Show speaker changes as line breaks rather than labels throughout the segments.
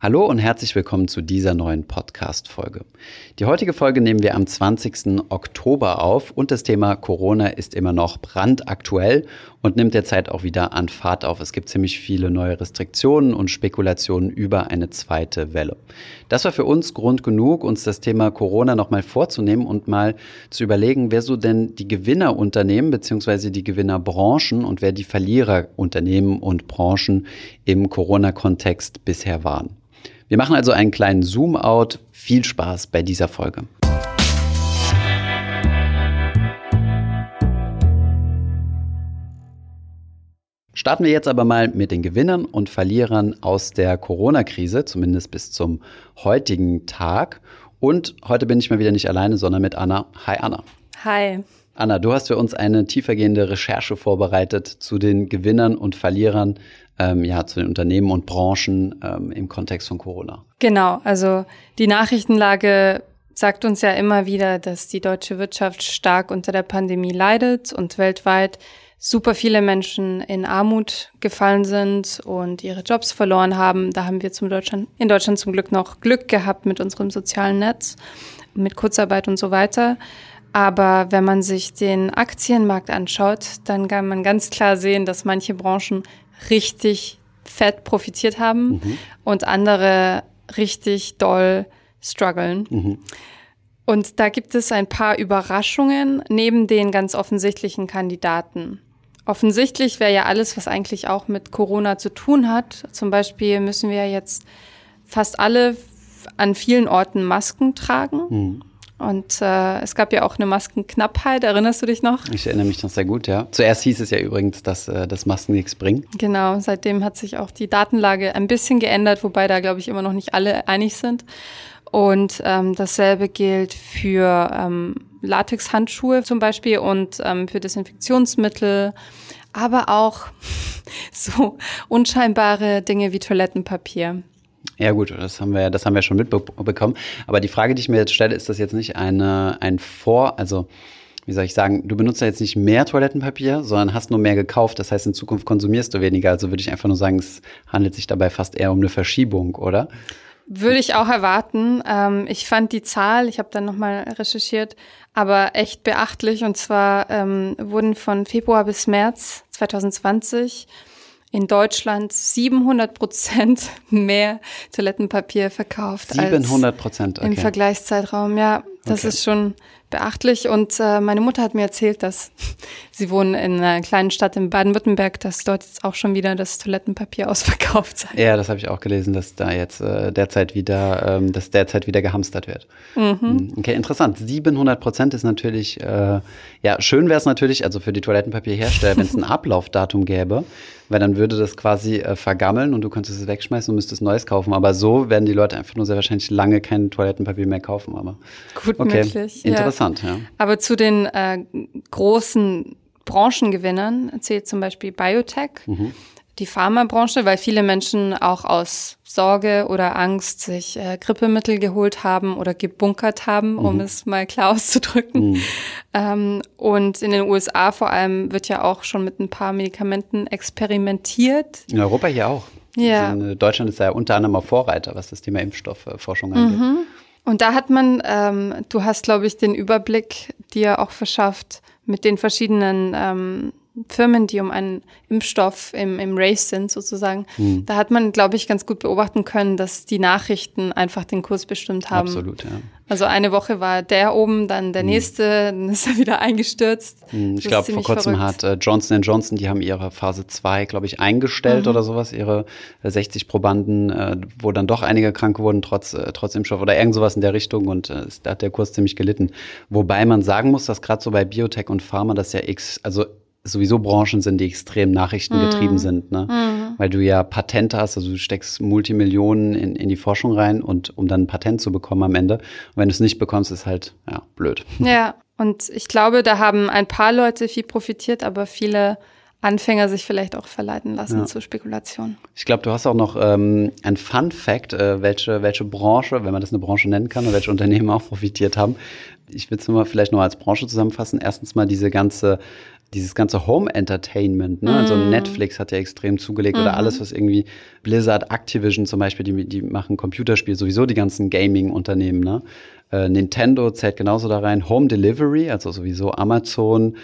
Hallo und herzlich willkommen zu dieser neuen Podcast-Folge. Die heutige Folge nehmen wir am 20. Oktober auf und das Thema Corona ist immer noch brandaktuell und nimmt derzeit auch wieder an Fahrt auf. Es gibt ziemlich viele neue Restriktionen und Spekulationen über eine zweite Welle. Das war für uns Grund genug, uns das Thema Corona nochmal vorzunehmen und mal zu überlegen, wer so denn die Gewinnerunternehmen bzw. die Gewinnerbranchen und wer die Verliererunternehmen und Branchen im Corona-Kontext bisher waren. Wir machen also einen kleinen Zoom-out. Viel Spaß bei dieser Folge. Starten wir jetzt aber mal mit den Gewinnern und Verlierern aus der Corona-Krise, zumindest bis zum heutigen Tag. Und heute bin ich mal wieder nicht alleine, sondern mit Anna. Hi Anna.
Hi.
Anna, du hast für uns eine tiefergehende Recherche vorbereitet zu den Gewinnern und Verlierern ähm, ja, zu den Unternehmen und Branchen ähm, im Kontext von Corona.
Genau, also die Nachrichtenlage sagt uns ja immer wieder, dass die deutsche Wirtschaft stark unter der Pandemie leidet und weltweit super viele Menschen in Armut gefallen sind und ihre Jobs verloren haben. Da haben wir zum Deutschland, in Deutschland zum Glück noch Glück gehabt mit unserem sozialen Netz, mit Kurzarbeit und so weiter. Aber wenn man sich den Aktienmarkt anschaut, dann kann man ganz klar sehen, dass manche Branchen richtig fett profitiert haben mhm. und andere richtig doll strugglen. Mhm. Und da gibt es ein paar Überraschungen neben den ganz offensichtlichen Kandidaten. Offensichtlich wäre ja alles, was eigentlich auch mit Corona zu tun hat. Zum Beispiel müssen wir jetzt fast alle an vielen Orten Masken tragen. Mhm. Und äh, es gab ja auch eine Maskenknappheit, erinnerst du dich noch?
Ich erinnere mich noch sehr gut, ja. Zuerst hieß es ja übrigens, dass, äh, dass Masken nichts bringen.
Genau, seitdem hat sich auch die Datenlage ein bisschen geändert, wobei da, glaube ich, immer noch nicht alle einig sind. Und ähm, dasselbe gilt für ähm, Latexhandschuhe zum Beispiel und ähm, für Desinfektionsmittel, aber auch so unscheinbare Dinge wie Toilettenpapier.
Ja gut, das haben wir, das haben wir schon mitbekommen. Aber die Frage, die ich mir jetzt stelle, ist das jetzt nicht eine, ein Vor, also wie soll ich sagen, du benutzt ja jetzt nicht mehr Toilettenpapier, sondern hast nur mehr gekauft. Das heißt, in Zukunft konsumierst du weniger. Also würde ich einfach nur sagen, es handelt sich dabei fast eher um eine Verschiebung, oder?
Würde ich auch erwarten. Ähm, ich fand die Zahl, ich habe dann nochmal recherchiert, aber echt beachtlich. Und zwar ähm, wurden von Februar bis März 2020 in Deutschland 700 Prozent mehr Toilettenpapier verkauft
700 Prozent,
okay. im Vergleichszeitraum. Ja, das okay. ist schon beachtlich. Und äh, meine Mutter hat mir erzählt, dass sie wohnen in einer kleinen Stadt in Baden-Württemberg, dass dort jetzt auch schon wieder das Toilettenpapier ausverkauft sei.
Ja, das habe ich auch gelesen, dass da jetzt äh, derzeit wieder, ähm, dass derzeit wieder gehamstert wird. Mhm. Hm, okay, interessant. 700 Prozent ist natürlich, äh, ja, schön wäre es natürlich, also für die Toilettenpapierhersteller, wenn es ein Ablaufdatum gäbe weil dann würde das quasi äh, vergammeln und du könntest es wegschmeißen und müsstest neues kaufen. Aber so werden die Leute einfach nur sehr wahrscheinlich lange kein Toilettenpapier mehr kaufen. Aber
gut okay. möglich.
Interessant, ja. Ja.
Aber zu den äh, großen Branchengewinnern zählt zum Beispiel Biotech. Mhm die Pharmabranche, weil viele Menschen auch aus Sorge oder Angst sich äh, Grippemittel geholt haben oder gebunkert haben, mhm. um es mal klar auszudrücken. Mhm. Ähm, und in den USA vor allem wird ja auch schon mit ein paar Medikamenten experimentiert.
In Europa hier auch.
Ja.
In Deutschland ist ja unter anderem auch Vorreiter, was das Thema Impfstoffforschung angeht.
Und da hat man, ähm, du hast, glaube ich, den Überblick dir auch verschafft mit den verschiedenen ähm, Firmen, die um einen Impfstoff im, im Race sind, sozusagen, mhm. da hat man, glaube ich, ganz gut beobachten können, dass die Nachrichten einfach den Kurs bestimmt haben.
Absolut, ja.
Also eine Woche war der oben, dann der mhm. nächste, dann ist er wieder eingestürzt.
Mhm. Ich glaube, vor kurzem verrückt. hat äh, Johnson Johnson, die haben ihre Phase 2, glaube ich, eingestellt mhm. oder sowas, ihre äh, 60 Probanden, äh, wo dann doch einige krank wurden, trotz, äh, trotz Impfstoff oder irgend sowas in der Richtung und äh, da hat der Kurs ziemlich gelitten. Wobei man sagen muss, dass gerade so bei Biotech und Pharma das ja x, also sowieso Branchen sind, die extrem nachrichtengetrieben mm. sind, ne? Mm. Weil du ja Patente hast, also du steckst Multimillionen in, in die Forschung rein und um dann ein Patent zu bekommen am Ende. Und wenn du es nicht bekommst, ist halt, ja, blöd.
Ja, und ich glaube, da haben ein paar Leute viel profitiert, aber viele Anfänger sich vielleicht auch verleiten lassen ja. zur Spekulation.
Ich glaube, du hast auch noch ähm, ein Fun Fact, äh, welche, welche Branche, wenn man das eine Branche nennen kann, oder welche Unternehmen auch profitiert haben. Ich will es mal vielleicht noch als Branche zusammenfassen. Erstens mal diese ganze dieses ganze Home Entertainment, ne? Also mm. Also Netflix hat ja extrem zugelegt mm oder mhm. alles, was irgendwie Blizzard, Activision zum Beispiel, die, die machen Computerspiele, sowieso die ganzen Gaming-Unternehmen, ne? Äh, Nintendo zählt genauso da rein. Home Delivery, also sowieso Amazon,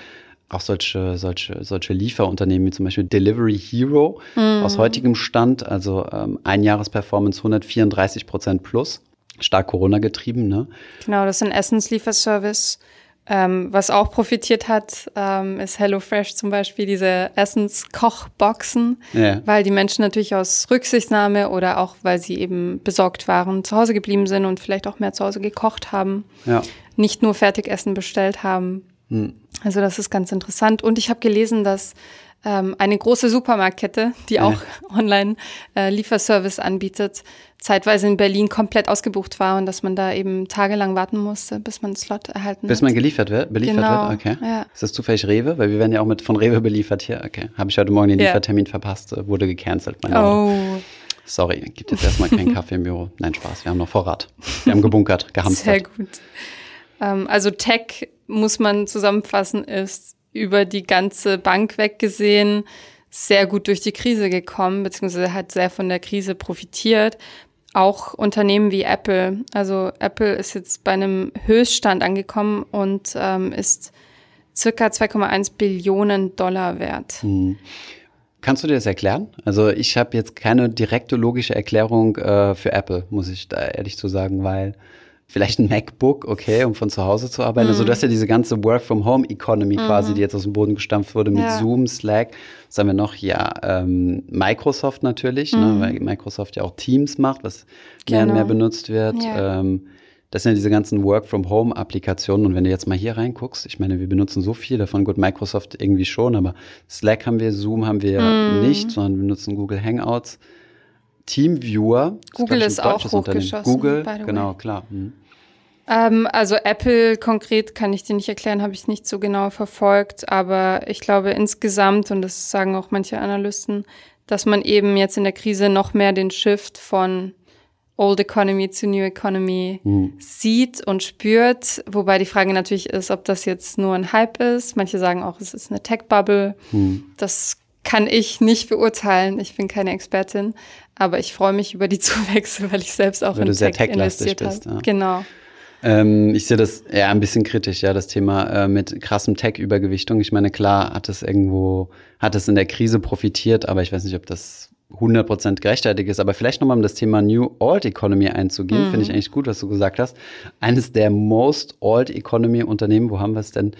auch solche, solche, solche Lieferunternehmen wie zum Beispiel Delivery Hero mm. aus heutigem Stand, also ähm, Einjahresperformance 134 Prozent plus, stark Corona getrieben, ne?
Genau, das ist ein Essenslieferservice. Ähm, was auch profitiert hat, ähm, ist HelloFresh zum Beispiel diese Essenskochboxen, ja. weil die Menschen natürlich aus Rücksichtnahme oder auch weil sie eben besorgt waren, zu Hause geblieben sind und vielleicht auch mehr zu Hause gekocht haben, ja. nicht nur Fertigessen bestellt haben. Hm. Also das ist ganz interessant. Und ich habe gelesen, dass ähm, eine große Supermarktkette, die auch ja. online äh, Lieferservice anbietet, zeitweise in Berlin komplett ausgebucht war und dass man da eben tagelang warten musste, bis man einen Slot erhalten
Bis
hat.
man geliefert wird, beliefert genau. wird, okay. Ja. Ist das zufällig Rewe? Weil wir werden ja auch mit von Rewe beliefert hier. Okay. Habe ich heute Morgen den ja. Liefertermin verpasst, äh, wurde gecancelt. Mein oh. Sorry, gibt jetzt erstmal keinen Kaffee im Büro. Nein, Spaß, wir haben noch Vorrat. Wir haben gebunkert, gehamstert.
Sehr gut. Ähm, also Tech, muss man zusammenfassen, ist über die ganze Bank weggesehen sehr gut durch die Krise gekommen, beziehungsweise hat sehr von der Krise profitiert. Auch Unternehmen wie Apple. Also Apple ist jetzt bei einem Höchststand angekommen und ähm, ist circa 2,1 Billionen Dollar wert. Hm.
Kannst du dir das erklären? Also ich habe jetzt keine direkte logische Erklärung äh, für Apple, muss ich da ehrlich zu sagen, weil vielleicht ein MacBook, okay, um von zu Hause zu arbeiten. Mhm. Also du hast ja diese ganze Work-from-Home-Economy mhm. quasi, die jetzt aus dem Boden gestampft wurde mit ja. Zoom, Slack. Was haben wir noch? Ja, ähm, Microsoft natürlich, ne, mhm. ne, weil Microsoft ja auch Teams macht, was genau. mehr und mehr genau. benutzt wird. Ja. Ähm, das sind ja diese ganzen Work-from-Home-Applikationen. Und wenn du jetzt mal hier reinguckst, ich meine, wir benutzen so viel davon. Gut, Microsoft irgendwie schon, aber Slack haben wir, Zoom haben wir mm. nicht, sondern wir benutzen Google Hangouts. Teamviewer.
Google ist, ist auch hochgeschossen.
Google, genau, klar. Mhm.
Ähm, also Apple konkret kann ich dir nicht erklären, habe ich nicht so genau verfolgt, aber ich glaube insgesamt, und das sagen auch manche Analysten, dass man eben jetzt in der Krise noch mehr den Shift von Old Economy zu New Economy mhm. sieht und spürt. Wobei die Frage natürlich ist, ob das jetzt nur ein Hype ist. Manche sagen auch, es ist eine Tech-Bubble. Mhm. Das kann ich nicht beurteilen. Ich bin keine Expertin. Aber ich freue mich über die Zuwächse, weil ich selbst auch
weil
in
Tech, Tech investiert habe. Ja.
Genau.
Ähm, ich sehe das eher ein bisschen kritisch, ja, das Thema äh, mit krassem Tech-Übergewichtung. Ich meine, klar hat es irgendwo, hat es in der Krise profitiert, aber ich weiß nicht, ob das 100% gerechtfertigt ist. Aber vielleicht nochmal, um das Thema New Old Economy einzugehen, mhm. finde ich eigentlich gut, was du gesagt hast. Eines der Most Old Economy Unternehmen, wo haben wir es denn?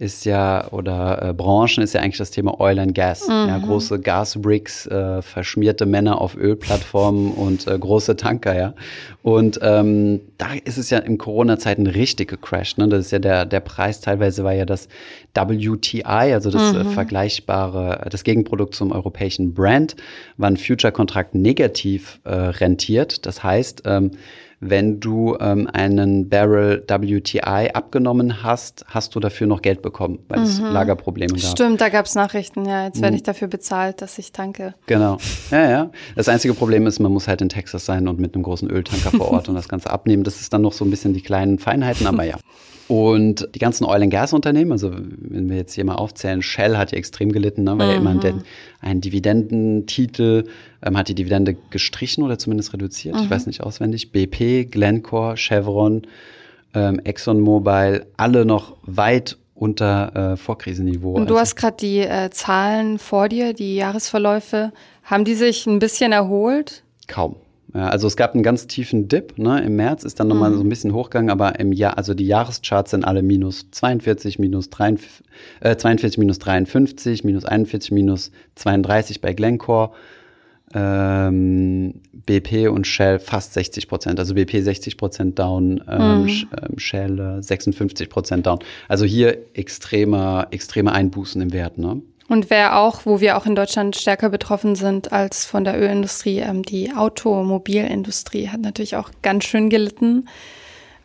Ist ja, oder äh, Branchen ist ja eigentlich das Thema Oil and Gas. Mhm. Ja, große Gasbricks, äh, verschmierte Männer auf Ölplattformen und äh, große Tanker, ja. Und ähm, da ist es ja in Corona-Zeiten richtig gecrashed. Ne? Das ist ja der, der Preis, teilweise war ja das WTI, also das äh, mhm. vergleichbare, das Gegenprodukt zum europäischen Brand, war ein Future-Kontrakt negativ äh, rentiert. Das heißt, ähm, wenn du ähm, einen Barrel WTI abgenommen hast, hast du dafür noch Geld bekommen, weil mhm. es Lagerprobleme gab.
Stimmt, da gab es Nachrichten, ja. Jetzt werde mhm. ich dafür bezahlt, dass ich tanke.
Genau. Ja, ja. Das einzige Problem ist, man muss halt in Texas sein und mit einem großen Öltanker vor Ort und das Ganze abnehmen. Das ist dann noch so ein bisschen die kleinen Feinheiten, aber ja. Und die ganzen Oil- and Gas-Unternehmen, also wenn wir jetzt hier mal aufzählen, Shell hat ja extrem gelitten, ne, weil mhm. ja immer ein, ein Dividendentitel ähm, hat die Dividende gestrichen oder zumindest reduziert, mhm. ich weiß nicht auswendig. BP, Glencore, Chevron, ähm, ExxonMobil, alle noch weit unter äh, Vorkrisenniveau.
Und du also. hast gerade die äh, Zahlen vor dir, die Jahresverläufe. Haben die sich ein bisschen erholt?
Kaum. Ja, also es gab einen ganz tiefen Dip, ne? Im März ist dann nochmal mhm. so ein bisschen hochgegangen, aber im Jahr, also die Jahrescharts sind alle minus 42, minus 43, äh, 42, minus 53, minus 41, minus 32 bei Glencore. Ähm, BP und Shell fast 60 Prozent, also BP 60 Prozent down, ähm, mhm. Ähm, Shell 56 äh, Prozent down. Also hier extremer, extreme Einbußen im Wert, ne?
Und wer auch, wo wir auch in Deutschland stärker betroffen sind als von der Ölindustrie, ähm, die Automobilindustrie hat natürlich auch ganz schön gelitten.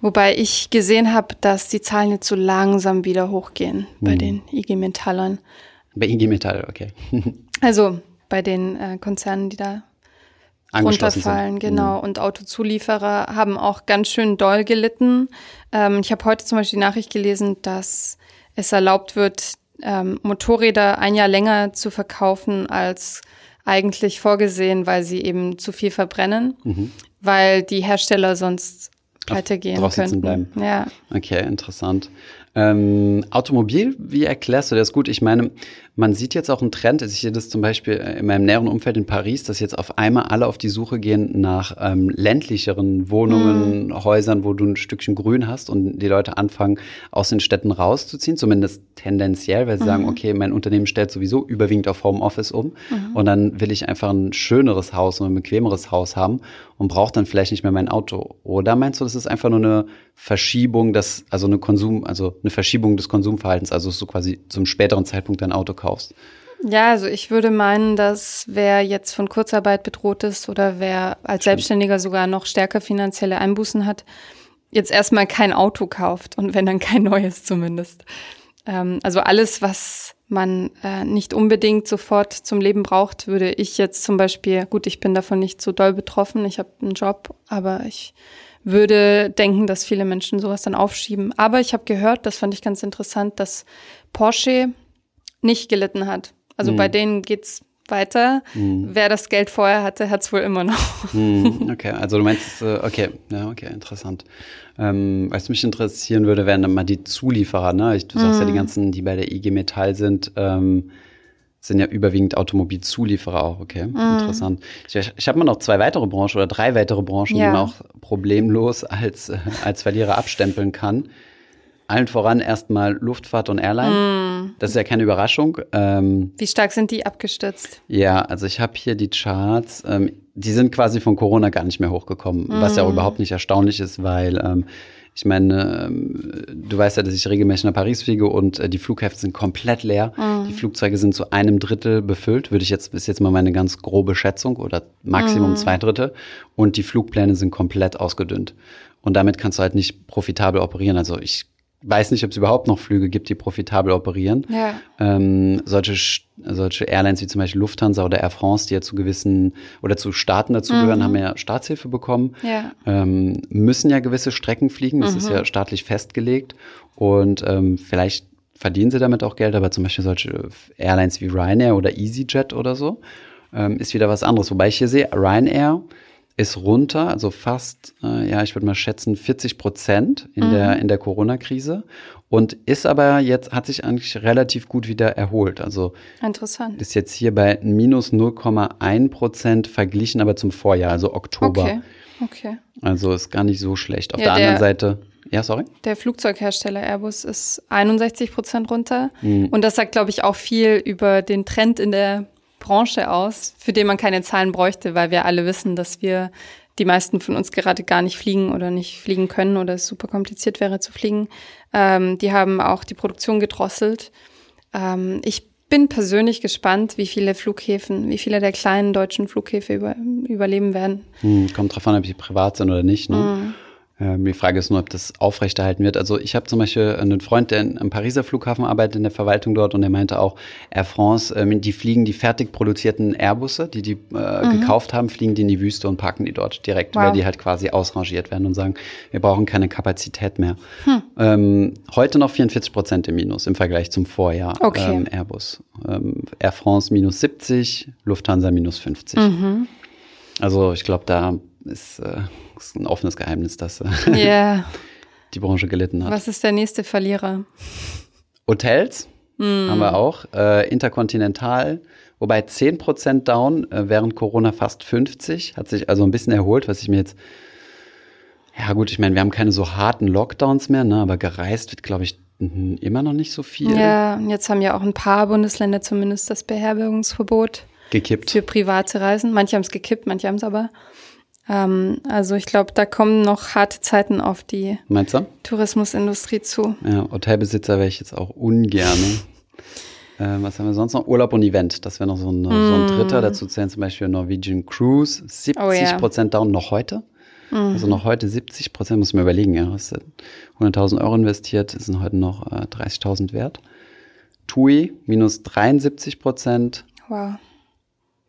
Wobei ich gesehen habe, dass die Zahlen jetzt so langsam wieder hochgehen bei den IG Metallern.
Bei IG Metall, okay.
also bei den äh, Konzernen, die da runterfallen, sind. genau. Mhm. Und Autozulieferer haben auch ganz schön doll gelitten. Ähm, ich habe heute zum Beispiel die Nachricht gelesen, dass es erlaubt wird, ähm, Motorräder ein Jahr länger zu verkaufen als eigentlich vorgesehen, weil sie eben zu viel verbrennen, mhm. weil die Hersteller sonst pleite gehen könnten.
Bleiben. Ja. Okay, interessant. Ähm, Automobil, wie erklärst du das gut? Ich meine, man sieht jetzt auch einen Trend, ich sehe das zum Beispiel in meinem näheren Umfeld in Paris, dass jetzt auf einmal alle auf die Suche gehen nach ähm, ländlicheren Wohnungen, mm. Häusern, wo du ein Stückchen Grün hast und die Leute anfangen, aus den Städten rauszuziehen, zumindest tendenziell, weil sie mhm. sagen, okay, mein Unternehmen stellt sowieso überwiegend auf Homeoffice um mhm. und dann will ich einfach ein schöneres Haus und ein bequemeres Haus haben und brauche dann vielleicht nicht mehr mein Auto. Oder meinst du, das ist einfach nur eine Verschiebung, das, also eine Konsum, also eine Verschiebung des Konsumverhaltens, also so quasi zum späteren Zeitpunkt dein Auto kaufst?
Ja, also ich würde meinen, dass wer jetzt von Kurzarbeit bedroht ist oder wer als Selbstständiger sogar noch stärker finanzielle Einbußen hat, jetzt erstmal kein Auto kauft und wenn dann kein neues zumindest. Ähm, also alles, was man äh, nicht unbedingt sofort zum Leben braucht, würde ich jetzt zum Beispiel, gut, ich bin davon nicht so doll betroffen, ich habe einen Job, aber ich würde denken, dass viele Menschen sowas dann aufschieben. Aber ich habe gehört, das fand ich ganz interessant, dass Porsche nicht gelitten hat. Also mhm. bei denen geht's weiter. Mhm. Wer das Geld vorher hatte, hat's wohl immer noch.
Mhm. Okay, also du meinst, äh, okay, ja, okay, interessant. Ähm, was mich interessieren würde, wären dann mal die Zulieferer, ne? Ich, du sagst ja, die mhm. ganzen, die bei der IG Metall sind, ähm, sind ja überwiegend Automobilzulieferer auch, okay, mhm. interessant. Ich, ich habe mal noch zwei weitere Branchen oder drei weitere Branchen, ja. die man auch problemlos als, äh, als Verlierer abstempeln kann. Allen voran erstmal Luftfahrt und Airline. Mm. Das ist ja keine Überraschung.
Ähm, Wie stark sind die abgestürzt?
Ja, also ich habe hier die Charts. Ähm, die sind quasi von Corona gar nicht mehr hochgekommen, mm. was ja auch mm. überhaupt nicht erstaunlich ist, weil ähm, ich meine, ähm, du weißt ja, dass ich regelmäßig nach Paris fliege und äh, die Flughäfen sind komplett leer. Mm. Die Flugzeuge sind zu einem Drittel befüllt, würde ich jetzt, ist jetzt mal meine ganz grobe Schätzung oder Maximum zwei Drittel. Und die Flugpläne sind komplett ausgedünnt. Und damit kannst du halt nicht profitabel operieren. Also ich weiß nicht, ob es überhaupt noch Flüge gibt, die profitabel operieren. Ja. Ähm, solche, solche Airlines wie zum Beispiel Lufthansa oder Air France, die ja zu gewissen oder zu Staaten dazugehören, mhm. haben ja Staatshilfe bekommen, ja. Ähm, müssen ja gewisse Strecken fliegen. Das mhm. ist ja staatlich festgelegt. Und ähm, vielleicht verdienen sie damit auch Geld, aber zum Beispiel solche Airlines wie Ryanair oder EasyJet oder so ähm, ist wieder was anderes. Wobei ich hier sehe, Ryanair ist runter, also fast, äh, ja, ich würde mal schätzen, 40 Prozent in mhm. der, in der Corona-Krise und ist aber jetzt, hat sich eigentlich relativ gut wieder erholt. Also
Interessant.
ist jetzt hier bei minus 0,1 Prozent verglichen, aber zum Vorjahr, also Oktober.
Okay. Okay.
Also ist gar nicht so schlecht. Auf ja, der, der anderen Seite. Ja, sorry.
Der Flugzeughersteller Airbus ist 61 Prozent runter. Mhm. Und das sagt, glaube ich, auch viel über den Trend in der Branche aus, für den man keine Zahlen bräuchte, weil wir alle wissen, dass wir die meisten von uns gerade gar nicht fliegen oder nicht fliegen können oder es super kompliziert wäre zu fliegen. Ähm, die haben auch die Produktion gedrosselt. Ähm, ich bin persönlich gespannt, wie viele Flughäfen, wie viele der kleinen deutschen Flughäfen über, überleben werden.
Hm, kommt drauf an, ob sie privat sind oder nicht. Ne? Mhm. Ähm, die Frage ist nur, ob das aufrechterhalten wird. Also ich habe zum Beispiel einen Freund, der am Pariser Flughafen arbeitet, in der Verwaltung dort, und der meinte auch, Air France, ähm, die fliegen die fertig produzierten Airbusse, die die äh, mhm. gekauft haben, fliegen die in die Wüste und parken die dort direkt, wow. weil die halt quasi ausrangiert werden und sagen, wir brauchen keine Kapazität mehr. Hm. Ähm, heute noch 44 Prozent im Minus im Vergleich zum Vorjahr okay. ähm, Airbus. Ähm, Air France minus 70, Lufthansa minus 50. Mhm. Also ich glaube, da ist, äh, ist ein offenes Geheimnis, dass yeah. die Branche gelitten hat.
Was ist der nächste Verlierer?
Hotels mm. haben wir auch. Äh, Interkontinental, wobei 10% down, äh, während Corona fast 50, hat sich also ein bisschen erholt, was ich mir jetzt ja gut, ich meine, wir haben keine so harten Lockdowns mehr, ne, aber gereist wird, glaube ich, immer noch nicht so viel.
Ja, und jetzt haben ja auch ein paar Bundesländer zumindest das Beherbergungsverbot
gekippt.
Für private Reisen. Manche haben es gekippt, manche haben es aber. Ähm, also ich glaube, da kommen noch harte Zeiten auf die? Tourismusindustrie zu.
Ja, Hotelbesitzer wäre ich jetzt auch ungern. äh, was haben wir sonst noch? Urlaub und Event. Das wäre noch so ein, mm. so ein dritter. Dazu zählen zum Beispiel Norwegian Cruise. 70 oh, ja. Prozent down noch heute. Mhm. Also noch heute 70 Prozent, muss man überlegen, ja. Hast 100.000 Euro investiert, sind heute noch äh, 30.000 wert. TUI minus 73 Prozent.
Wow.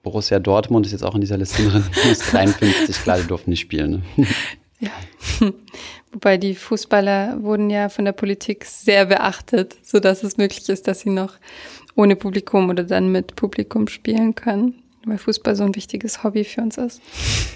Borussia Dortmund ist jetzt auch in dieser Liste drin. minus 53, klar, die durften nicht spielen. Ne?
Ja. Wobei die Fußballer wurden ja von der Politik sehr beachtet, sodass es möglich ist, dass sie noch ohne Publikum oder dann mit Publikum spielen können weil Fußball so ein wichtiges Hobby für uns ist.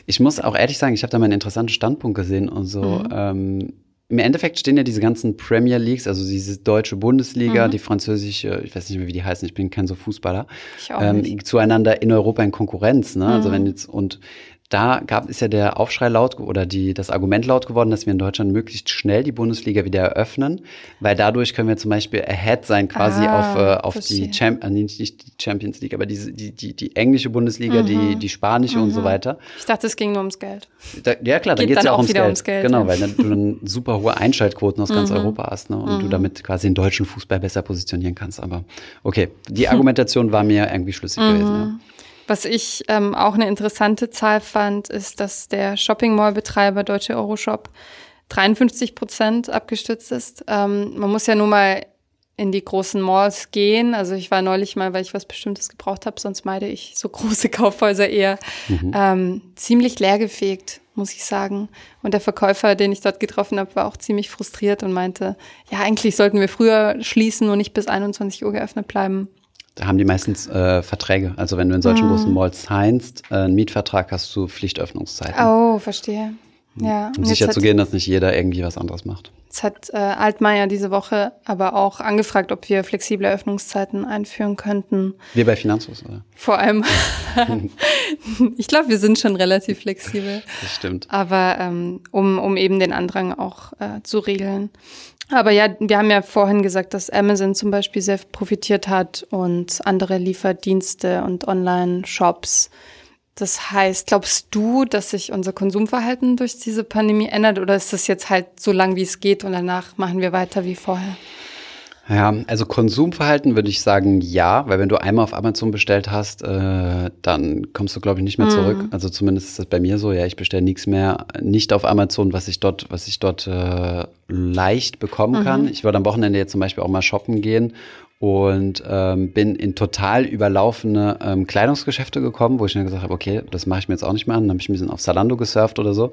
Ich muss auch ehrlich sagen, ich habe da mal einen interessanten Standpunkt gesehen und so. Mhm. Ähm, Im Endeffekt stehen ja diese ganzen Premier Leagues, also diese deutsche Bundesliga, mhm. die französische, ich weiß nicht mehr, wie die heißen, ich bin kein so Fußballer,
ich auch ähm,
zueinander in Europa in Konkurrenz. Ne? Also mhm. Also wenn jetzt und da gab ist ja der Aufschrei laut oder die, das Argument laut geworden, dass wir in Deutschland möglichst schnell die Bundesliga wieder eröffnen, weil dadurch können wir zum Beispiel ahead sein quasi ah, auf, äh, auf die Champ äh, nicht die Champions League, aber diese, die, die, die englische Bundesliga, mhm. die, die spanische mhm. und so mhm. weiter.
Ich dachte, es ging nur ums Geld.
Da, ja klar, da geht es ja auch ums Geld. ums Geld. Genau, weil du dann super hohe Einschaltquoten aus ganz mhm. Europa hast ne, und du mhm. damit quasi den deutschen Fußball besser positionieren kannst. Aber okay, die Argumentation war mir irgendwie schlüssig gewesen. Ja.
Was ich ähm, auch eine interessante Zahl fand, ist, dass der Shopping Mall-Betreiber Deutsche Euroshop 53 Prozent abgestützt ist. Ähm, man muss ja nur mal in die großen Malls gehen. Also ich war neulich mal, weil ich was Bestimmtes gebraucht habe, sonst meide ich so große Kaufhäuser eher. Mhm. Ähm, ziemlich leergefegt, muss ich sagen. Und der Verkäufer, den ich dort getroffen habe, war auch ziemlich frustriert und meinte, ja, eigentlich sollten wir früher schließen und nicht bis 21 Uhr geöffnet bleiben.
Da haben die meistens äh, Verträge. Also wenn du in solchen mhm. großen Malls signst, äh, einen Mietvertrag hast du Pflichtöffnungszeiten.
Oh, verstehe. Ja.
Um sicher zu gehen, dass nicht jeder irgendwie was anderes macht.
Jetzt hat äh, Altmaier diese Woche aber auch angefragt, ob wir flexible Öffnungszeiten einführen könnten.
Wir bei Finanzhaus, oder?
Vor allem. ich glaube, wir sind schon relativ flexibel.
Das stimmt.
Aber ähm, um, um eben den Andrang auch äh, zu regeln. Aber ja, wir haben ja vorhin gesagt, dass Amazon zum Beispiel sehr profitiert hat und andere Lieferdienste und Online-Shops. Das heißt, glaubst du, dass sich unser Konsumverhalten durch diese Pandemie ändert oder ist das jetzt halt so lang, wie es geht und danach machen wir weiter wie vorher?
Ja, also Konsumverhalten würde ich sagen ja, weil wenn du einmal auf Amazon bestellt hast, äh, dann kommst du, glaube ich, nicht mehr zurück. Mhm. Also zumindest ist das bei mir so. Ja, ich bestelle nichts mehr, nicht auf Amazon, was ich dort, was ich dort äh, leicht bekommen mhm. kann. Ich würde am Wochenende jetzt zum Beispiel auch mal shoppen gehen und ähm, bin in total überlaufene ähm, Kleidungsgeschäfte gekommen, wo ich dann gesagt habe, okay, das mache ich mir jetzt auch nicht mehr an. Dann habe ich ein bisschen auf Salando gesurft oder so.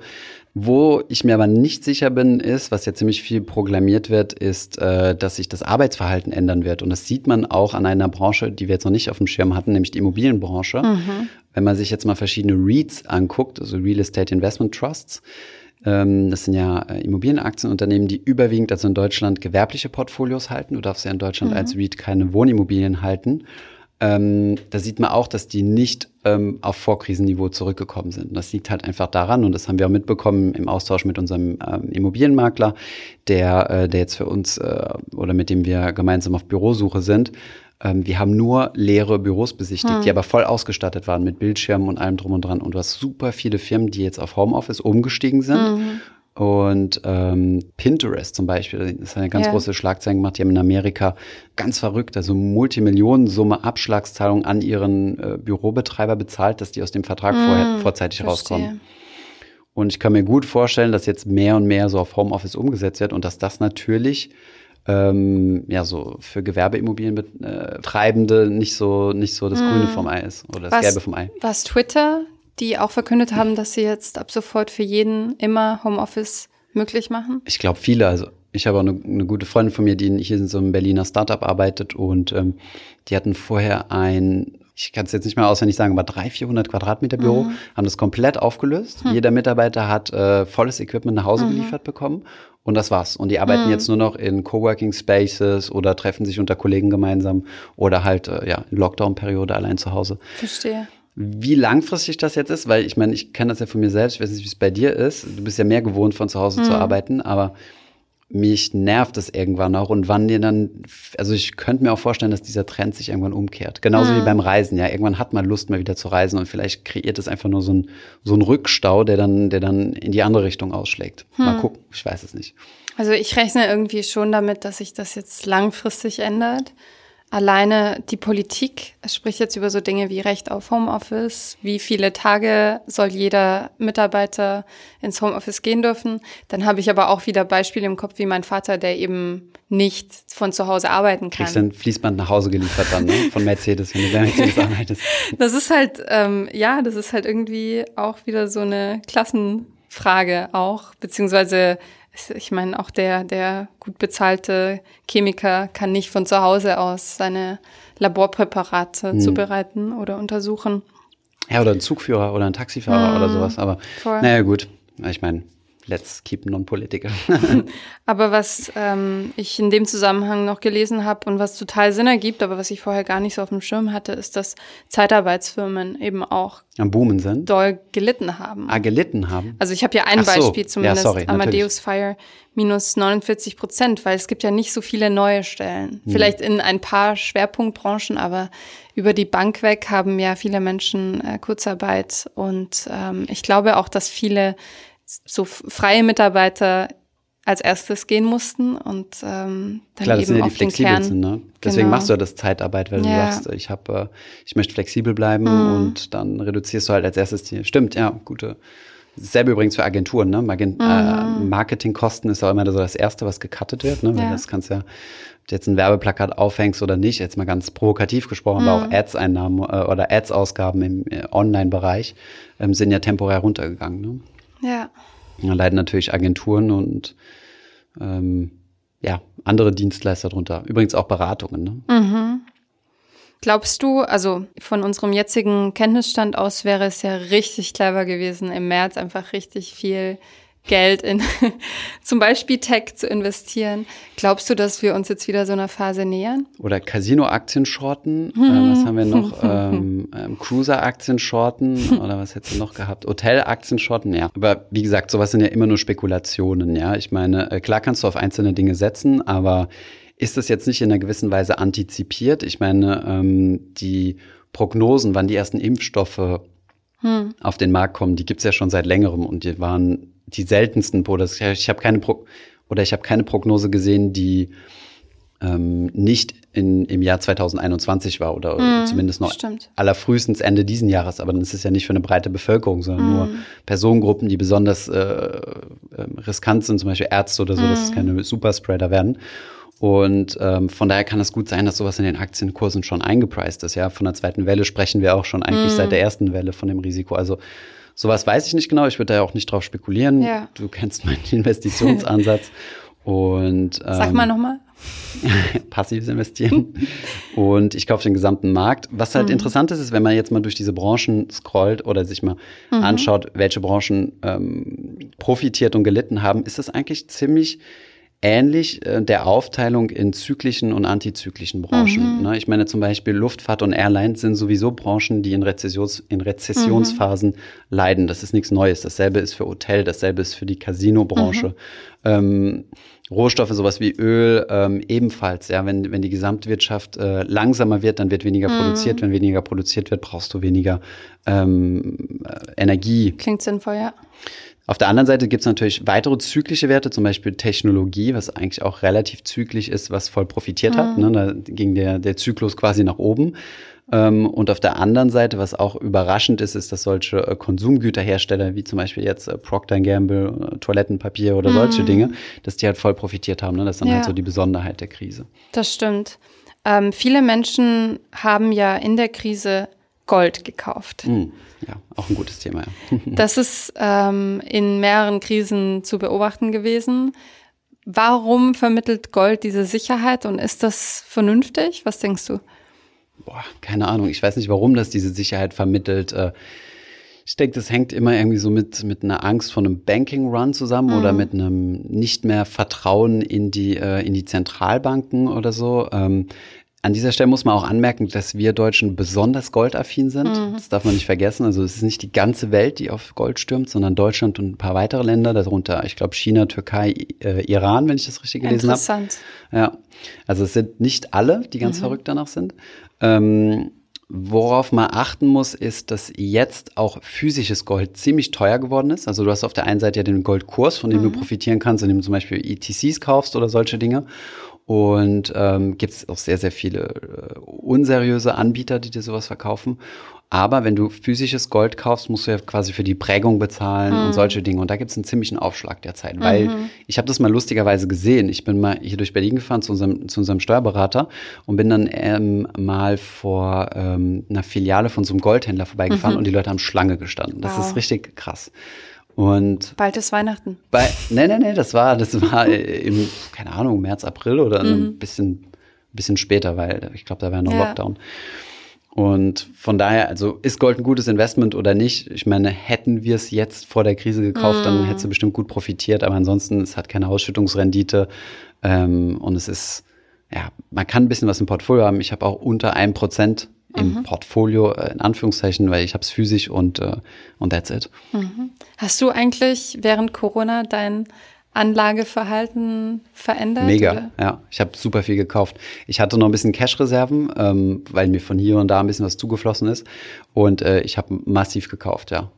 Wo ich mir aber nicht sicher bin, ist, was ja ziemlich viel proklamiert wird, ist, äh, dass sich das Arbeitsverhalten ändern wird. Und das sieht man auch an einer Branche, die wir jetzt noch nicht auf dem Schirm hatten, nämlich die Immobilienbranche. Mhm. Wenn man sich jetzt mal verschiedene REITs anguckt, also Real Estate Investment Trusts, ähm, das sind ja äh, Immobilienaktienunternehmen, die überwiegend, also in Deutschland, gewerbliche Portfolios halten. Du darfst ja in Deutschland mhm. als REIT keine Wohnimmobilien halten. Ähm, da sieht man auch, dass die nicht ähm, auf Vorkrisenniveau zurückgekommen sind. Das liegt halt einfach daran, und das haben wir auch mitbekommen im Austausch mit unserem ähm, Immobilienmakler, der, äh, der jetzt für uns äh, oder mit dem wir gemeinsam auf Bürosuche sind, ähm, wir haben nur leere Büros besichtigt, hm. die aber voll ausgestattet waren mit Bildschirmen und allem drum und dran. Und du hast super viele Firmen, die jetzt auf Homeoffice umgestiegen sind. Mhm. Und ähm, Pinterest zum Beispiel, das hat eine ganz ja. große Schlagzeilen gemacht. Die haben in Amerika ganz verrückt, also Multimillionensumme Abschlagszahlung an ihren äh, Bürobetreiber bezahlt, dass die aus dem Vertrag mm, vorher, vorzeitig verstehe. rauskommen. Und ich kann mir gut vorstellen, dass jetzt mehr und mehr so auf Homeoffice umgesetzt wird und dass das natürlich ähm, ja so für Gewerbeimmobilienbetreibende äh, nicht so nicht so das hm. Grüne vom Ei ist oder das was, Gelbe vom Ei.
Was Twitter, die auch verkündet haben, dass sie jetzt ab sofort für jeden immer Homeoffice möglich machen?
Ich glaube viele. Also ich habe auch eine, eine, gute Freundin von mir, die hier in so einem Berliner Startup arbeitet und ähm, die hatten vorher ein ich kann es jetzt nicht mehr auswendig sagen, aber 300, 400 Quadratmeter Büro, mhm. haben das komplett aufgelöst. Mhm. Jeder Mitarbeiter hat äh, volles Equipment nach Hause mhm. geliefert bekommen und das war's. Und die arbeiten mhm. jetzt nur noch in Coworking Spaces oder treffen sich unter Kollegen gemeinsam oder halt äh, ja in Lockdown-Periode allein zu Hause.
Verstehe.
Wie langfristig das jetzt ist, weil ich meine, ich kenne das ja von mir selbst, ich weiß nicht, wie es bei dir ist. Du bist ja mehr gewohnt, von zu Hause zu mhm. arbeiten, aber mich nervt es irgendwann auch und wann dir dann, also ich könnte mir auch vorstellen, dass dieser Trend sich irgendwann umkehrt. Genauso mhm. wie beim Reisen, ja. Irgendwann hat man Lust, mal wieder zu reisen und vielleicht kreiert es einfach nur so ein, so ein Rückstau, der dann, der dann in die andere Richtung ausschlägt. Mhm. Mal hm. gucken, ich weiß es nicht.
Also ich rechne irgendwie schon damit, dass sich das jetzt langfristig ändert. Alleine die Politik spricht jetzt über so Dinge wie Recht auf Homeoffice, wie viele Tage soll jeder Mitarbeiter ins Homeoffice gehen dürfen. Dann habe ich aber auch wieder Beispiele im Kopf wie mein Vater, der eben nicht von zu Hause arbeiten kann.
Kriegst du ein Fließband nach Hause geliefert dann, ne? Von Mercedes, wenn du bei Mercedes arbeitest.
Das ist halt, ähm, ja, das ist halt irgendwie auch wieder so eine Klassenfrage auch, beziehungsweise ich meine, auch der, der gut bezahlte Chemiker kann nicht von zu Hause aus seine Laborpräparate hm. zubereiten oder untersuchen.
Ja, oder ein Zugführer oder ein Taxifahrer hm. oder sowas. Aber Voll. naja, gut. Ich meine, let's keep non-political.
aber was ähm, ich in dem Zusammenhang noch gelesen habe und was total Sinn ergibt, aber was ich vorher gar nicht so auf dem Schirm hatte, ist, dass Zeitarbeitsfirmen eben auch
am Boomen sind.
Doll gelitten haben.
Ah, gelitten haben.
Also ich habe ja ein Ach Beispiel so. zumindest, ja, sorry, Amadeus Fire minus 49 Prozent, weil es gibt ja nicht so viele neue Stellen. Hm. Vielleicht in ein paar Schwerpunktbranchen, aber über die Bank weg haben ja viele Menschen äh, Kurzarbeit und ähm, ich glaube auch, dass viele so freie Mitarbeiter als erstes gehen mussten und ähm, dann
Klar, das
eben
sind ja die flexibel sind, ne? Deswegen genau. machst du ja das Zeitarbeit, weil ja. du sagst, ich habe, äh, ich möchte flexibel bleiben mhm. und dann reduzierst du halt als erstes die. Stimmt, ja, gute. Dasselbe übrigens für Agenturen, ne? Margin mhm. äh, Marketingkosten ist auch immer so das Erste, was gecuttet wird, ne? Weil ja. das kannst ja, ob du jetzt ein Werbeplakat aufhängst oder nicht, jetzt mal ganz provokativ gesprochen, mhm. aber auch Ads-Einnahmen äh, oder Ads-Ausgaben im äh, Online-Bereich ähm, sind ja temporär runtergegangen, ne?
Ja.
Da leiden natürlich Agenturen und ähm, ja, andere Dienstleister drunter. Übrigens auch Beratungen. Ne?
Mhm. Glaubst du, also von unserem jetzigen Kenntnisstand aus wäre es ja richtig clever gewesen, im März einfach richtig viel Geld in zum Beispiel Tech zu investieren. Glaubst du, dass wir uns jetzt wieder so einer Phase nähern?
Oder Casino-Aktien shorten. Hm. Äh, was haben wir noch? ähm, ähm, Cruiser-Aktien shorten. Oder was hättest du noch gehabt? Hotel-Aktien shorten, ja. Aber wie gesagt, sowas sind ja immer nur Spekulationen, ja. Ich meine, äh, klar kannst du auf einzelne Dinge setzen, aber ist das jetzt nicht in einer gewissen Weise antizipiert? Ich meine, ähm, die Prognosen, wann die ersten Impfstoffe hm. auf den Markt kommen, die gibt's ja schon seit längerem und die waren die seltensten Podas. Ich habe keine Pro oder ich habe keine Prognose gesehen, die ähm, nicht in, im Jahr 2021 war oder mm, zumindest noch stimmt. allerfrühestens Ende diesen Jahres. Aber dann ist es ja nicht für eine breite Bevölkerung, sondern mm. nur Personengruppen, die besonders äh, äh, riskant sind, zum Beispiel Ärzte oder so, mm. dass es keine Superspreader werden. Und ähm, von daher kann es gut sein, dass sowas in den Aktienkursen schon eingepreist ist. Ja, von der zweiten Welle sprechen wir auch schon eigentlich seit der ersten Welle von dem Risiko. Also Sowas weiß ich nicht genau. Ich würde da ja auch nicht drauf spekulieren. Ja. Du kennst meinen Investitionsansatz. Und,
ähm, Sag mal nochmal.
passives Investieren. und ich kaufe den gesamten Markt. Was halt mhm. interessant ist, ist, wenn man jetzt mal durch diese Branchen scrollt oder sich mal mhm. anschaut, welche Branchen ähm, profitiert und gelitten haben, ist das eigentlich ziemlich ähnlich äh, der Aufteilung in zyklischen und antizyklischen Branchen. Mhm. Ne? Ich meine zum Beispiel Luftfahrt und Airlines sind sowieso Branchen, die in, Rezessions in Rezessionsphasen mhm. leiden. Das ist nichts Neues. Dasselbe ist für Hotel, dasselbe ist für die Casino-Branche. Mhm. Ähm, Rohstoffe, sowas wie Öl, ähm, ebenfalls. Ja, wenn, wenn die Gesamtwirtschaft äh, langsamer wird, dann wird weniger mhm. produziert. Wenn weniger produziert wird, brauchst du weniger ähm, äh, Energie.
Klingt sinnvoll, ja.
Auf der anderen Seite gibt es natürlich weitere zyklische Werte, zum Beispiel Technologie, was eigentlich auch relativ zyklisch ist, was voll profitiert mhm. hat. Ne? Da ging der, der Zyklus quasi nach oben. Ähm, und auf der anderen Seite, was auch überraschend ist, ist, dass solche äh, Konsumgüterhersteller wie zum Beispiel jetzt äh, Procter Gamble, äh, Toilettenpapier oder solche mhm. Dinge, dass die halt voll profitiert haben. Ne? Das ist dann halt ja. halt so die Besonderheit der Krise.
Das stimmt. Ähm, viele Menschen haben ja in der Krise Gold gekauft.
Mhm. Ja, auch ein gutes Thema.
Ja. das ist ähm, in mehreren Krisen zu beobachten gewesen. Warum vermittelt Gold diese Sicherheit und ist das vernünftig? Was denkst du?
Boah, keine Ahnung. Ich weiß nicht, warum das diese Sicherheit vermittelt. Äh, ich denke, das hängt immer irgendwie so mit, mit einer Angst vor einem Banking Run zusammen mhm. oder mit einem nicht mehr Vertrauen in die, äh, in die Zentralbanken oder so. An dieser Stelle muss man auch anmerken, dass wir Deutschen besonders goldaffin sind. Mhm. Das darf man nicht vergessen. Also es ist nicht die ganze Welt, die auf Gold stürmt, sondern Deutschland und ein paar weitere Länder, darunter, ich glaube, China, Türkei, äh, Iran, wenn ich das richtig gelesen habe.
Interessant.
Ja. Also es sind nicht alle, die ganz mhm. verrückt danach sind. Ähm, Worauf man achten muss, ist, dass jetzt auch physisches Gold ziemlich teuer geworden ist. Also du hast auf der einen Seite ja den Goldkurs, von dem mhm. du profitieren kannst, indem du zum Beispiel ETCs kaufst oder solche Dinge. Und ähm, gibt es auch sehr, sehr viele äh, unseriöse Anbieter, die dir sowas verkaufen. Aber wenn du physisches Gold kaufst, musst du ja quasi für die Prägung bezahlen mhm. und solche Dinge. Und da gibt es einen ziemlichen Aufschlag derzeit. Weil mhm. ich habe das mal lustigerweise gesehen. Ich bin mal hier durch Berlin gefahren zu unserem, zu unserem Steuerberater und bin dann ähm, mal vor ähm, einer Filiale von so einem Goldhändler vorbeigefahren mhm. und die Leute haben Schlange gestanden. Das wow. ist richtig krass. Und
bald ist Weihnachten.
Bei, nee, nee, nee, das war, das war im, keine Ahnung, März, April oder mhm. ein bisschen, bisschen später, weil ich glaube, da war noch ja. Lockdown. Und von daher, also ist Gold ein gutes Investment oder nicht? Ich meine, hätten wir es jetzt vor der Krise gekauft, mm. dann mhm. hätte es bestimmt gut profitiert, aber ansonsten, es hat keine Ausschüttungsrendite ähm, und es ist, ja, man kann ein bisschen was im Portfolio haben. Ich habe auch unter einem Prozent im mhm. Portfolio, äh, in Anführungszeichen, weil ich habe es physisch und, äh, und that's it.
Mhm. Hast du eigentlich während Corona dein Anlageverhalten verändert?
Mega, oder? ja. Ich habe super viel gekauft. Ich hatte noch ein bisschen Cash-Reserven, ähm, weil mir von hier und da ein bisschen was zugeflossen ist. Und äh, ich habe massiv gekauft, ja.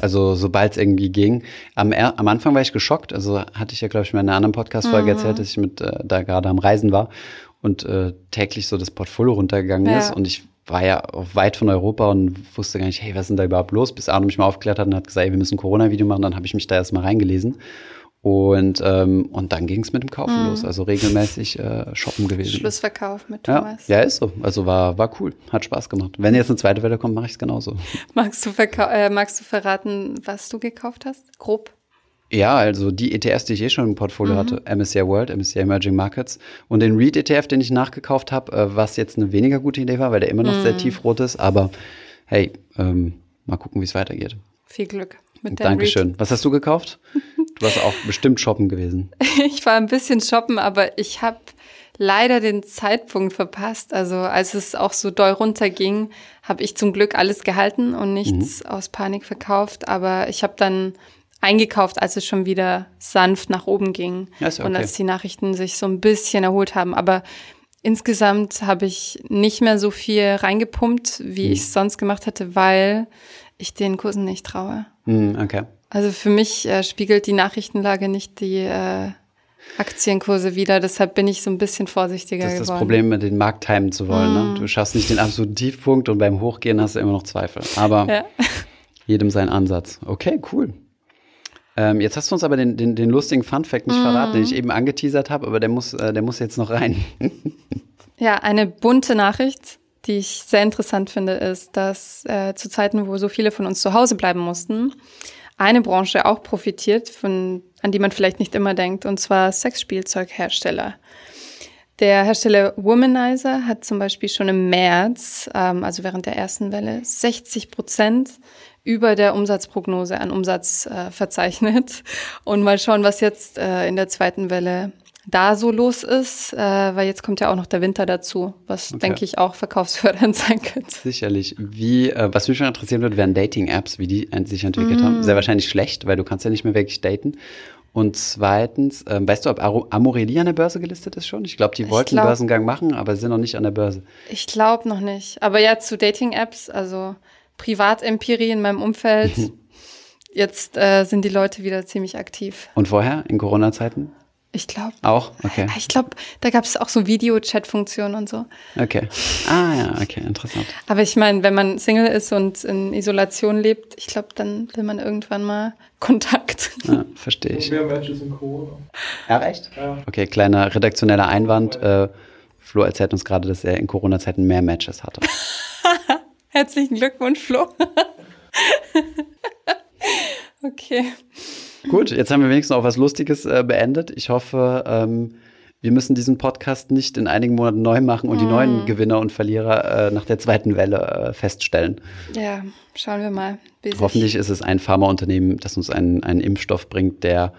Also sobald es irgendwie ging. Am, am Anfang war ich geschockt. Also hatte ich ja, glaube ich, in einer anderen Podcast-Folge mhm. erzählt, dass ich mit äh, da gerade am Reisen war und äh, täglich so das Portfolio runtergegangen ja. ist. Und ich war ja weit von Europa und wusste gar nicht, hey, was ist denn da überhaupt los? Bis Arno mich mal aufgeklärt hat und hat gesagt, ey, wir müssen ein Corona-Video machen. Dann habe ich mich da erstmal reingelesen. Und, ähm, und dann ging es mit dem Kaufen mhm. los. Also regelmäßig äh, shoppen gewesen.
Schlussverkauf mit Thomas.
Ja, ja, ist so. Also war, war cool. Hat Spaß gemacht. Wenn jetzt eine zweite Welle kommt, mache ich es genauso.
Magst du, äh, magst du verraten, was du gekauft hast? Grob?
Ja, also die ETFs, die ich eh schon im Portfolio mhm. hatte, MSCI World, MSCI Emerging Markets und den REIT ETF, den ich nachgekauft habe, äh, was jetzt eine weniger gute Idee war, weil der immer noch mhm. sehr tiefrot ist. Aber hey, ähm, mal gucken, wie es weitergeht.
Viel Glück
mit deinem Dankeschön. REIT. Was hast du gekauft? Du warst auch bestimmt shoppen gewesen.
ich war ein bisschen shoppen, aber ich habe leider den Zeitpunkt verpasst. Also als es auch so doll runterging, habe ich zum Glück alles gehalten und nichts mhm. aus Panik verkauft. Aber ich habe dann eingekauft, als es schon wieder sanft nach oben ging ja, okay. und als die Nachrichten sich so ein bisschen erholt haben. Aber insgesamt habe ich nicht mehr so viel reingepumpt, wie mhm. ich es sonst gemacht hätte, weil ich den Kursen nicht traue.
Mhm, okay.
Also für mich äh, spiegelt die Nachrichtenlage nicht die äh, Aktienkurse wieder. Deshalb bin ich so ein bisschen vorsichtiger geworden.
Das ist geworden. das Problem, mit den Markt timen zu wollen. Mm. Ne? Mhm. Du schaffst nicht den absoluten Tiefpunkt und beim Hochgehen hast du immer noch Zweifel. Aber ja. jedem sein Ansatz. Okay, cool. Ähm, jetzt hast du uns aber den, den, den lustigen Fun-Fact nicht mm. verraten, den ich eben angeteasert habe, aber der muss, äh, der muss jetzt noch rein.
ja, eine bunte Nachricht, die ich sehr interessant finde, ist, dass äh, zu Zeiten, wo so viele von uns zu Hause bleiben mussten, eine Branche auch profitiert, von, an die man vielleicht nicht immer denkt, und zwar Sexspielzeughersteller. Der Hersteller Womanizer hat zum Beispiel schon im März, ähm, also während der ersten Welle, 60 Prozent über der Umsatzprognose an Umsatz äh, verzeichnet. Und mal schauen, was jetzt äh, in der zweiten Welle da so los ist, äh, weil jetzt kommt ja auch noch der Winter dazu, was okay. denke ich auch verkaufsfördernd sein könnte.
Sicherlich. Wie, äh, was mich schon interessieren würde, wären Dating-Apps, wie die sich entwickelt mm. haben. Sehr wahrscheinlich schlecht, weil du kannst ja nicht mehr wirklich daten. Und zweitens, äh, weißt du, ob Amorelie an der Börse gelistet ist schon? Ich glaube, die wollten glaub, einen Börsengang machen, aber sind noch nicht an der Börse.
Ich glaube noch nicht. Aber ja, zu Dating-Apps, also Privatempirie in meinem Umfeld, jetzt äh, sind die Leute wieder ziemlich aktiv.
Und vorher, in Corona-Zeiten?
Ich glaube.
Auch? Okay.
Ich glaube, da gab es auch so Video-Chat-Funktionen und so.
Okay. Ah ja, okay, interessant.
Aber ich meine, wenn man Single ist und in Isolation lebt, ich glaube, dann will man irgendwann mal Kontakt.
Ja, verstehe ich. Mehr Matches in Corona. Ja, echt? Ja. Okay, kleiner redaktioneller Einwand. Äh, Flo erzählt uns gerade, dass er in Corona-Zeiten mehr Matches hatte.
Herzlichen Glückwunsch, Flo. okay.
Gut, jetzt haben wir wenigstens auch was Lustiges äh, beendet. Ich hoffe, ähm, wir müssen diesen Podcast nicht in einigen Monaten neu machen und mm. die neuen Gewinner und Verlierer äh, nach der zweiten Welle äh, feststellen.
Ja, schauen wir mal.
Hoffentlich ist es ein Pharmaunternehmen, das uns einen, einen Impfstoff bringt, der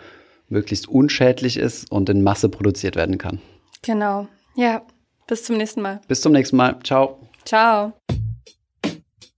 möglichst unschädlich ist und in Masse produziert werden kann.
Genau. Ja, bis zum nächsten Mal.
Bis zum nächsten Mal. Ciao.
Ciao.